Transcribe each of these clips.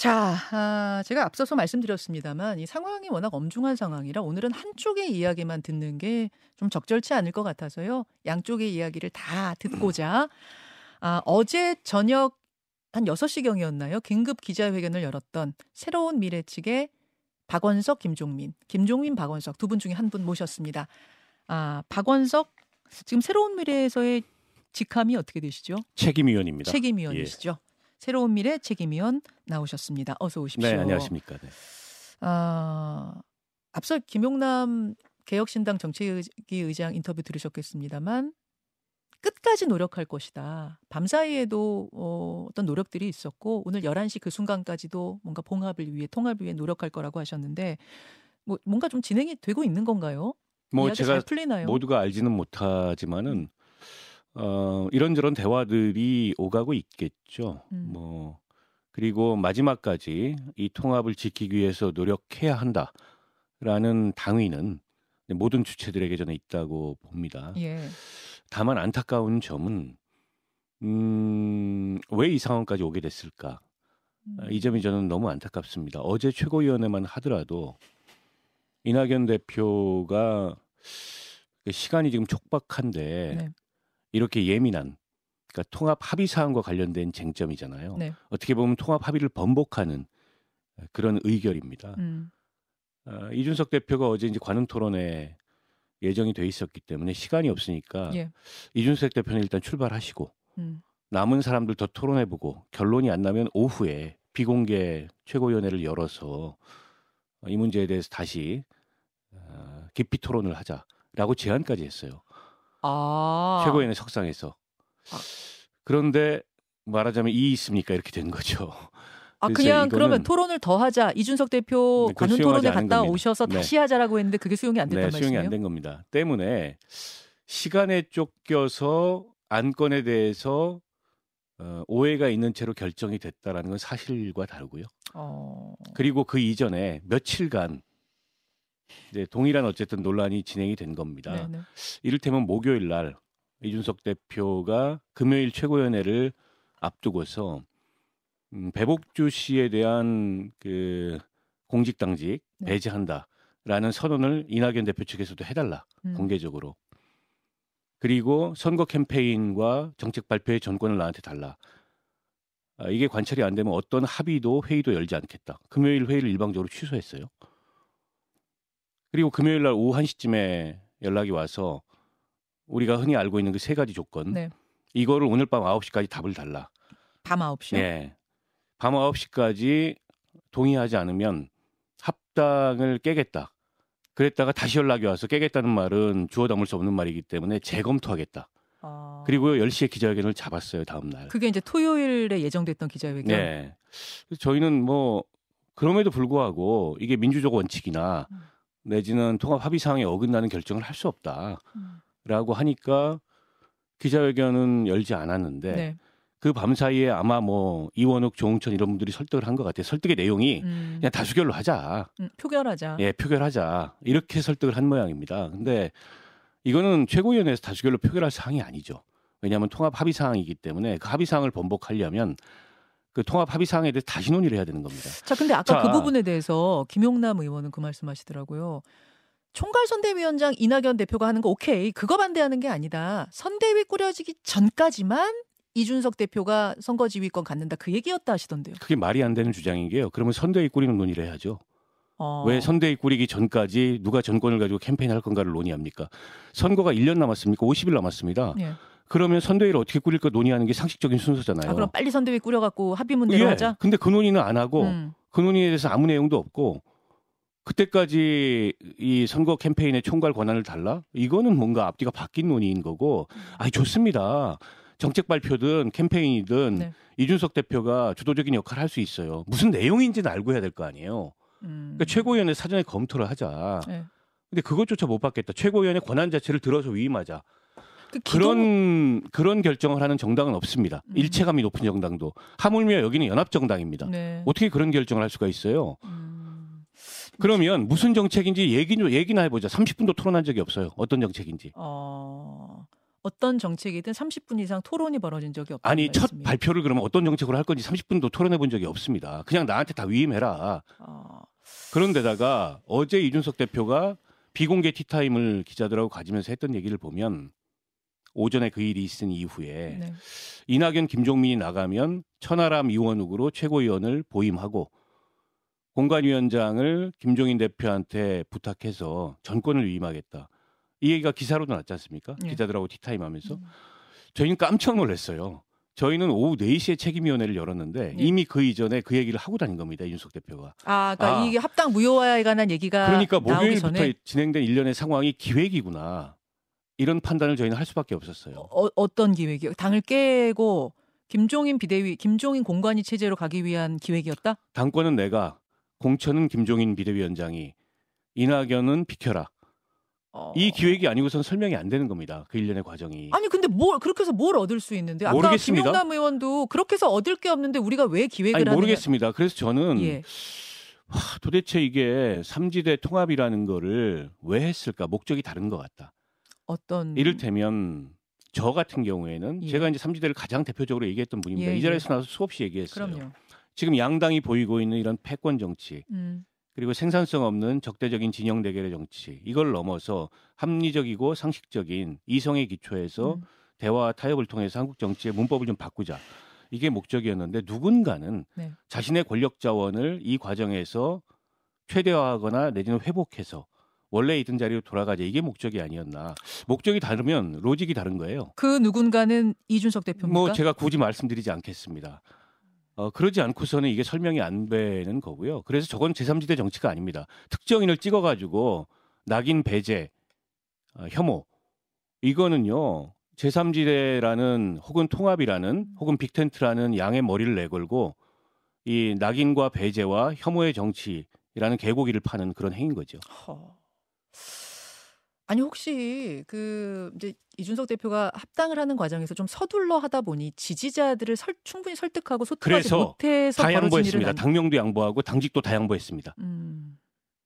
자, 아, 제가 앞서서 말씀드렸습니다만 이 상황이 워낙 엄중한 상황이라 오늘은 한쪽의 이야기만 듣는 게 좀 적절치 않을 것 같아서요. 양쪽의 이야기를 다 듣고자 아, 어제 저녁 한 6시경이었나요? 긴급 기자회견을 열었던 새로운 미래 측의 박원석, 김종민, 김종민, 박원석 두 분 중에 한 분 모셨습니다. 아, 박원석 지금 새로운 미래에서의 직함이 어떻게 되시죠? 책임위원입니다. 책임위원이시죠. 예. 새로운 미래 책임위원 나오셨습니다. 어서 오십시오. 네, 안녕하십니까. 네. 아, 앞서 김용남 개혁신당 정책위 의장 인터뷰 들으셨겠습니다만 끝까지 노력할 것이다. 밤사이에도 어, 어떤 노력들이 있었고 오늘 11시 그 순간까지도 뭔가 봉합을 위해 통합을 위해 노력할 거라고 하셨는데 뭐 뭔가 좀 진행이 되고 있는 건가요? 뭐 제가 모두가 알지는 못하지만은 어, 이런저런 대화들이 오가고 있겠죠. 음. 뭐 그리고 마지막까지 이 통합을 지키기 위해서 노력해야 한다라는 당위는 모든 주체들에게 저는 있다고 봅니다. 예. 다만 안타까운 점은 음, 왜 이 상황까지 오게 됐을까? 음. 이 점이 저는 너무 안타깝습니다. 어제 최고위원회만 하더라도 이낙연 대표가 시간이 지금 촉박한데 네. 이렇게 예민한 그러니까 통합 합의 사항과 관련된 쟁점이잖아요. 네. 어떻게 보면 통합 합의를 번복하는 그런 의결입니다. 음. 어, 이준석 대표가 어제 이제 관훈 토론에 예정이 돼 있었기 때문에 시간이 없으니까 예. 이준석 대표는 일단 출발하시고 음. 남은 사람들 더 토론해보고 결론이 안 나면 오후에 비공개 최고위원회를 열어서 이 문제에 대해서 다시 어, 깊이 토론을 하자라고 제안까지 했어요. 아. 최고위원회 석상에서. 아. 그런데 말하자면 이 있습니까 이렇게 된 거죠. 아 그냥 그러면 토론을 더 하자 이준석 대표 네, 관훈 토론에 갔다 겁니다. 오셔서 네. 다시 하자라고 했는데 그게 수용이 안 됐단 네, 말씀이에요? 수용이 안 된 겁니다. 때문에 시간에 쫓겨서 안건에 대해서 어, 오해가 있는 채로 결정이 됐다라는 건 사실과 다르고요. 어... 그리고 그 이전에 며칠간 이제 동일한 어쨌든 논란이 진행이 된 겁니다. 네네. 이를테면 목요일 날 이준석 대표가 금요일 최고위원회를 앞두고서 음, 배복주 씨에 대한 그 공직 당직 네. 배제한다라는 선언을 이낙연 대표 측에서도 해달라 음. 공개적으로. 그리고 선거 캠페인과 정책 발표의 전권을 나한테 달라. 아, 이게 관철이 안 되면 어떤 합의도 회의도 열지 않겠다. 금요일 회의를 일방적으로 취소했어요. 그리고 금요일 날 오후 1시쯤에 연락이 와서 우리가 흔히 알고 있는 그 세 가지 조건. 네. 이거를 오늘 밤 9시까지 답을 달라. 밤 9시요? 네. 밤 9시까지 동의하지 않으면 합당을 깨겠다. 그랬다가 다시 연락이 와서 깨겠다는 말은 주워 담을 수 없는 말이기 때문에 재검토하겠다. 아... 그리고 10시에 기자회견을 잡았어요, 다음 날. 그게 이제 토요일에 예정됐던 기자회견. 네. 저희는 뭐 그럼에도 불구하고 이게 민주적 원칙이나 음. 내지는 통합 합의 사항에 어긋나는 결정을 할 수 없다라고 음. 하니까 기자회견은 열지 않았는데 네. 그밤 사이에 아마 뭐 이원욱, 조홍천 이런 분들이 설득을 한 것 같아요. 설득의 내용이 음. 그냥 다수결로 하자. 음, 표결하자. 예, 표결하자. 이렇게 설득을 한 모양입니다. 근데 이거는 최고위원회에서 다수결로 표결할 사항이 아니죠. 왜냐하면 통합 합의 사항이기 때문에 그 합의 사항을 번복하려면 그 통합 합의 사항에 대해서 다시 논의를 해야 되는 겁니다. 자, 근데 아까 자, 그 부분에 대해서 김용남 의원은 그 말씀하시더라고요. 총괄 선대위원장 이낙연 대표가 하는 거 오케이. 그거 반대하는 게 아니다. 선대위 꾸려지기 전까지만 이준석 대표가 선거 지휘권 갖는다 그 얘기였다 하시던데요. 그게 말이 안 되는 주장인 게요. 그러면 선대위 꾸리는 논의를 해야죠. 어. 왜 선대위 꾸리기 전까지 누가 전권을 가지고 캠페인 할 건가를 논의합니까? 선거가 1년 남았습니까? 50일 남았습니다. 예. 그러면 선대위를 어떻게 꾸릴까 논의하는 게 상식적인 순서잖아요. 아, 그럼 빨리 선대위 꾸려갖고 합의 문제로 예, 하자. 근데 그 논의는 안 하고 음. 그 논의에 대해서 아무 내용도 없고 그때까지 이 선거 캠페인의 총괄 권한을 달라? 이거는 뭔가 앞뒤가 바뀐 논의인 거고, 아니 좋습니다. 정책 발표든 캠페인이든 네. 이준석 대표가 주도적인 역할을 할 수 있어요. 무슨 내용인지는 알고 해야 될 거 아니에요. 음. 그러니까 최고위원회 사전에 검토를 하자. 네. 근데 그것조차 못 받겠다. 최고위원회 권한 자체를 들어서 위임하자. 그 기동... 그런 그런 결정을 하는 정당은 없습니다. 음. 일체감이 높은 정당도 하물며 여기는 연합 정당입니다. 네. 어떻게 그런 결정을 할 수가 있어요? 음. 그러면 무슨 정책인지 얘기 얘기나 해보자. 30분도 토론한 적이 없어요. 어떤 정책인지. 어... 어떤 정책이든 30분 이상 토론이 벌어진 적이 없다. 아니. 첫 발표를 그러면 어떤 정책으로 할 건지 30분도 토론해 본 적이 없습니다. 그냥 나한테 다 위임해라. 어... 그런데다가 어제 이준석 대표가 비공개 티타임을 기자들하고 가지면서 했던 얘기를 보면 오전에 그 일이 있은 이후에 네. 이낙연, 김종민이 나가면 천하람 이원욱으로 최고위원을 보임하고 공관위원장을 김종인 대표한테 부탁해서 전권을 위임하겠다. 이 얘기가 기사로도 났지 않습니까? 네. 기자들하고 티타임 하면서. 음. 저희는 깜짝 놀랐어요. 저희는 오후 4시에 책임위원회를 열었는데 네. 이미 그 이전에 그 얘기를 하고 다닌 겁니다. 윤석 대표가. 아, 그러니까 아, 이게 합당 무효화에 관한 얘기가 그러니까 목요일부터 진행된 일련의 상황이 기획이구나. 이런 판단을 저희는 할 수밖에 없었어요. 어, 어떤 기획이요? 당을 깨고 김종인 비대위, 김종인 공관위 체제로 가기 위한 기획이었다? 당권은 내가, 공천은 김종인 비대위원장이, 이낙연은 비켜라. 어... 이 기획이 아니고선 설명이 안 되는 겁니다. 그 일련의 과정이. 아니 근데 뭘 그렇게 해서 뭘 얻을 수 있는데 아까 모르겠습니다. 김용남 의원도 그렇게 해서 얻을 게 없는데 우리가 왜 기획을 아니, 모르겠습니다. 그래서 저는 예. 와, 도대체 이게 삼지대 통합이라는 거를 왜 했을까? 목적이 다른 것 같다. 어떤 이를테면 저 같은 경우에는 예. 제가 이제 삼지대를 가장 대표적으로 얘기했던 분입니다. 예, 이 자리에서 예. 나와서 수없이 얘기했어요. 그럼요. 지금 양당이 보이고 있는 이런 패권 정치 음. 그리고 생산성 없는 적대적인 진영 대결의 정치 이걸 넘어서 합리적이고 상식적인 이성의 기초에서 음. 대화 타협을 통해서 한국 정치의 문법을 좀 바꾸자. 이게 목적이었는데 누군가는 네. 자신의 권력 자원을 이 과정에서 최대화하거나 내지는 회복해서 원래 있던 자리로 돌아가자 이게 목적이 아니었나. 목적이 다르면 로직이 다른 거예요. 그 누군가는 이준석 대표입니까? 뭐 제가 굳이 말씀드리지 않겠습니다. 어, 그러지 않고서는 이게 설명이 안 되는 거고요. 그래서 저건 제3지대 정치가 아닙니다. 특정인을 찍어가지고 낙인 배제, 어, 혐오 이거는요 제3지대라는 혹은 통합이라는 혹은 빅텐트라는 양의 머리를 내걸고 이 낙인과 배제와 혐오의 정치라는 개고기를 파는 그런 행인 거죠. 허... 아니 혹시 그 이제 이준석 대표가 합당을 하는 과정에서 좀 서둘러 하다 보니 지지자들을 설, 충분히 설득하고 소통하지 못해서 다 양보했습니다. 당명도 양보하고 당직도 다 양보했습니다. 음.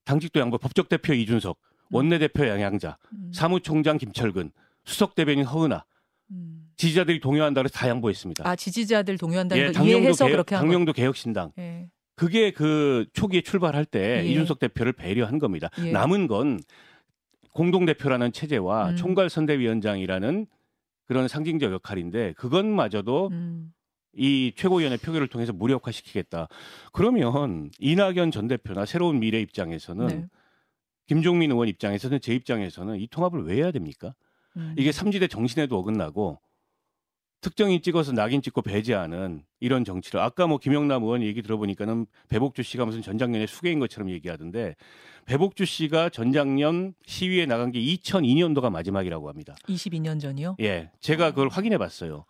당직도 양보. 법적 대표 이준석, 음. 원내 대표 양양자, 음. 사무총장 김철근, 수석 대변인 허은아. 음. 지지자들이 동요한다 그래서 다 양보했습니다. 아 지지자들 동요한다는 예, 걸 이해해서 개혁, 그렇게 한 당명도 개혁신당. 예. 그게 그 초기에 출발할 때 예. 이준석 대표를 배려한 겁니다. 예. 남은 건 공동대표라는 체제와 음. 총괄선대위원장이라는 그런 상징적 역할인데 그것마저도 음. 이 최고위원회 표결을 통해서 무력화시키겠다. 그러면 이낙연 전 대표나 새로운 미래 입장에서는 네. 김종민 의원 입장에서는 제 입장에서는 이 통합을 왜 해야 됩니까? 음. 이게 삼지대 정신에도 어긋나고 특정인 찍어서 낙인 찍고 배제하는 이런 정치를 아까 뭐 김영남 의원 얘기 들어보니까는 배복주 씨가 무슨 전작년에 수계인 것처럼 얘기하던데 배복주 씨가 전작년 시위에 나간 게 2002년도가 마지막이라고 합니다. 22년 전이요? 예, 제가 그걸 확인해 봤어요.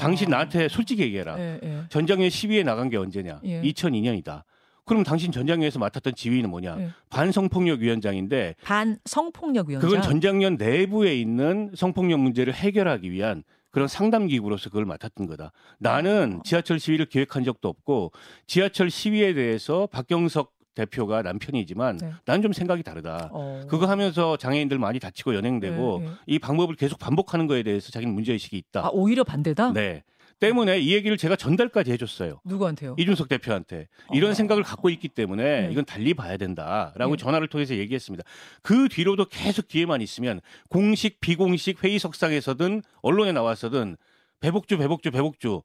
당신 아. 나한테 솔직히 얘기해라. 예, 예. 전작년 시위에 나간 게 언제냐? 예. 2002년이다. 그럼 당신 전작년에서 맡았던 지위는 뭐냐? 예. 반성폭력 위원장인데 반성폭력 위원장. 그건 전작년 내부에 있는 성폭력 문제를 해결하기 위한 그런 상담 기구로서 그걸 맡았던 거다. 나는 어. 지하철 시위를 기획한 적도 없고 지하철 시위에 대해서 박경석 대표가 남편이지만 네. 난좀 생각이 다르다. 어. 그거 하면서 장애인들 많이 다치고 연행되고 네, 네. 이 방법을 계속 반복하는 거에 대해서 자기는 문제의식이 있다. 아, 오히려 반대다? 네. 때문에 이 얘기를 제가 전달까지 해줬어요. 누구한테요? 이준석 대표한테 이런 어. 생각을 갖고 있기 때문에 네. 이건 달리 봐야 된다라고 네. 전화를 통해서 얘기했습니다. 그 뒤로도 계속 기회만 있으면 공식 비공식 회의석상에서든 언론에 나왔서든 배복주 배복주 배복주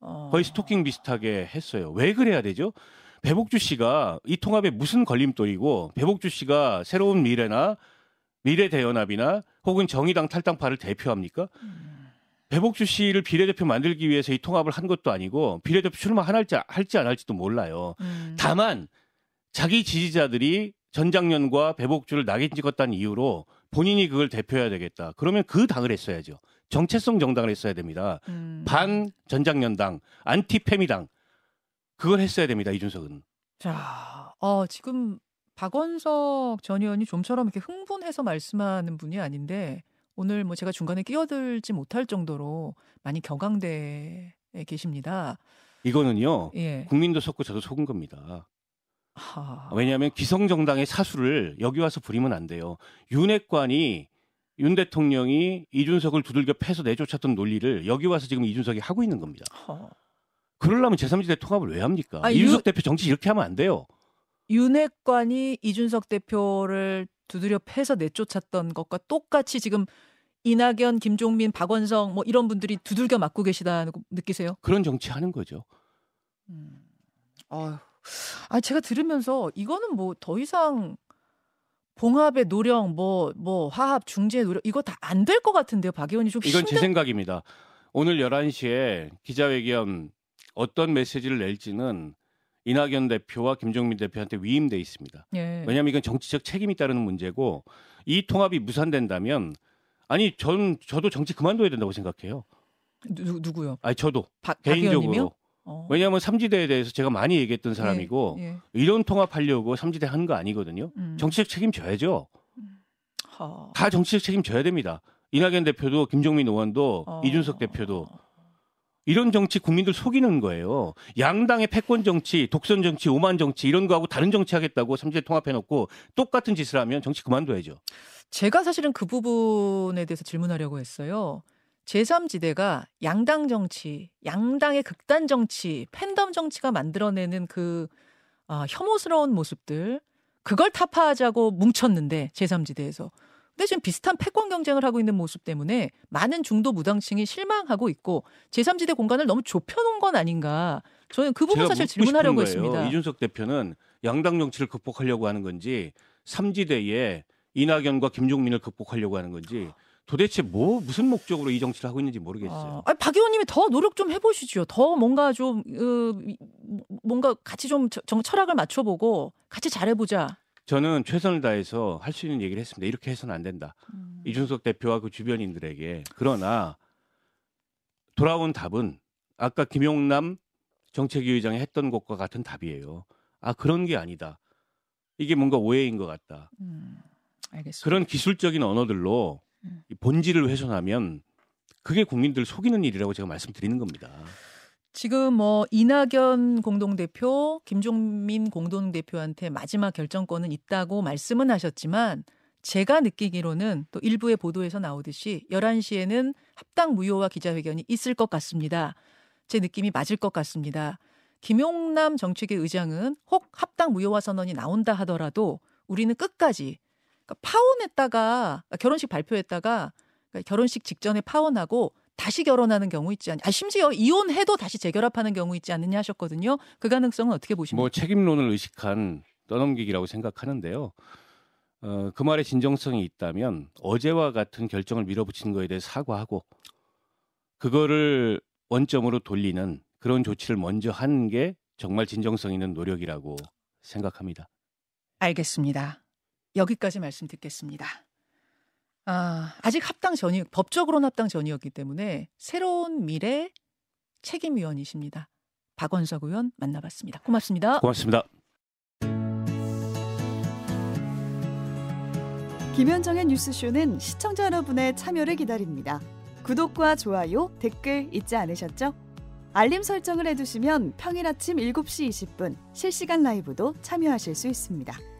어. 거의 스토킹 비슷하게 했어요. 왜 그래야 되죠? 배복주 씨가 이 통합에 무슨 걸림돌이고 배복주 씨가 새로운 미래나 미래 대연합이나 혹은 정의당 탈당파를 대표합니까? 음. 배복주 씨를 비례대표 만들기 위해서 이 통합을 한 것도 아니고 비례대표 출마 할지 할지 안 할지도 몰라요. 음. 다만 자기 지지자들이 전장연과 배복주를 낙인 찍었다는 이유로 본인이 그걸 대표해야 되겠다. 그러면 그 당을 했어야죠. 정체성 정당을 했어야 됩니다. 음. 반 전장연당, 안티 페미당 그걸 했어야 됩니다. 이준석은. 자, 어, 지금 박원석 전 의원이 좀처럼 이렇게 흥분해서 말씀하는 분이 아닌데 오늘 뭐 제가 중간에 끼어들지 못할 정도로 많이 격앙돼 계십니다. 이거는요. 예. 국민도 속고 저도 속은 겁니다. 하... 왜냐하면 기성정당의 사수를 여기 와서 부리면 안 돼요. 윤핵관이 윤 대통령이 이준석을 두들겨 패서 내쫓았던 논리를 여기 와서 지금 이준석이 하고 있는 겁니다. 허. 그러려면 제3지대 통합을 왜 합니까? 아, 이준석 유... 대표 정치 이렇게 하면 안 돼요. 윤핵관이 이준석 대표를 두드려 패서 내쫓았던 것과 똑같이 지금 이낙연, 김종민, 박원성 뭐 이런 분들이 두들겨 맞고 계시다고 느끼세요? 그런 정치 하는 거죠. 음. 아 제가 들으면서 이거는 뭐 더 이상 봉합의 노력, 뭐, 뭐, 화합, 중재 노력, 이거 다 안 될 것 같은데요, 박 의원이 좀 이건 힘든... 제 생각입니다. 오늘 11시에 기자회견 어떤 메시지를 낼지는 이낙연 대표와 김종민 대표한테 위임돼 있습니다. 예. 왜냐하면 이건 정치적 책임이 따르는 문제고 이 통합이 무산된다면 아니 전 저도 정치 그만둬야 된다고 생각해요. 누, 누구요? 아니 저도 바, 개인적으로. 어. 왜냐하면 삼지대에 대해서 제가 많이 얘기했던 사람이고 예, 예. 이런 통합하려고 삼지대 하는 거 아니거든요. 음. 정치적 책임 져야죠. 음. 다 정치적 책임 져야 됩니다. 이낙연 대표도 김종민 의원도 어. 이준석 대표도 이런 정치 국민들 속이는 거예요. 양당의 패권 정치, 독선 정치, 오만 정치 이런 거하고 다른 정치 하겠다고 삼지대 통합해 놓고 똑같은 짓을 하면 정치 그만둬야죠. 제가 사실은 그 부분에 대해서 질문하려고 했어요. 제3지대가 양당 정치, 양당의 극단 정치, 팬덤 정치가 만들어내는 그 어, 혐오스러운 모습들, 그걸 타파하자고 뭉쳤는데, 제3지대에서. 근데 지금 비슷한 패권 경쟁을 하고 있는 모습 때문에 많은 중도 무당층이 실망하고 있고, 제3지대 공간을 너무 좁혀놓은 건 아닌가. 저는 그 부분 사실 질문하려고 했습니다. 이준석 대표는 양당 정치를 극복하려고 하는 건지, 3지대에 이낙연과 김종민을 극복하려고 하는 건지, 도대체 뭐 무슨 목적으로 이 정치를 하고 있는지 모르겠어요. 아, 박 의원님이 더 노력 좀 해보시죠. 더 뭔가 좀 어, 뭔가 같이 좀 정, 철학을 맞춰보고 같이 잘해보자. 저는 최선을 다해서 할 수 있는 얘기를 했습니다. 이렇게 해서는 안 된다. 음. 이준석 대표와 그 주변인들에게 그러나 돌아온 답은 아까 김용남 정책위 의장이 했던 것과 같은 답이에요. 아 그런 게 아니다. 이게 뭔가 오해인 것 같다. 음, 알겠습니다. 그런 기술적인 언어들로 본질을 훼손하면 그게 국민들 속이는 일이라고 제가 말씀드리는 겁니다. 지금 뭐 이낙연 공동대표, 김종민 공동대표한테 마지막 결정권은 있다고 말씀은 하셨지만 제가 느끼기로는 또 일부의 보도에서 나오듯이 11시에는 합당 무효화 기자회견이 있을 것 같습니다. 제 느낌이 맞을 것 같습니다. 김용남 정책위 의장은 혹 합당 무효화 선언이 나온다 하더라도 우리는 끝까지 그러니까 파혼했다가 그러니까 결혼식 발표했다가 그러니까 결혼식 직전에 파혼하고 다시 결혼하는 경우 있지 않냐. 아, 심지어 이혼해도 다시 재결합하는 경우 있지 않느냐 하셨거든요. 그 가능성은 어떻게 보십니까? 뭐 책임론을 의식한 떠넘기기라고 생각하는데요. 어, 그 말에 진정성이 있다면 어제와 같은 결정을 밀어붙인 거에 대해 사과하고 그거를 원점으로 돌리는 그런 조치를 먼저 하는 게 정말 진정성 있는 노력이라고 생각합니다. 알겠습니다. 여기까지 말씀 듣겠습니다. 아, 아직 합당 전이 법적으로는 합당 전이었기 때문에 새로운 미래 책임위원이십니다. 박원석 의원 만나봤습니다. 고맙습니다. 고맙습니다. 김현정의 뉴스쇼는 시청자 여러분의 참여를 기다립니다. 구독과 좋아요, 댓글 잊지 않으셨죠? 알림 설정을 해두시면 평일 아침 7시 20분 실시간 라이브도 참여하실 수 있습니다.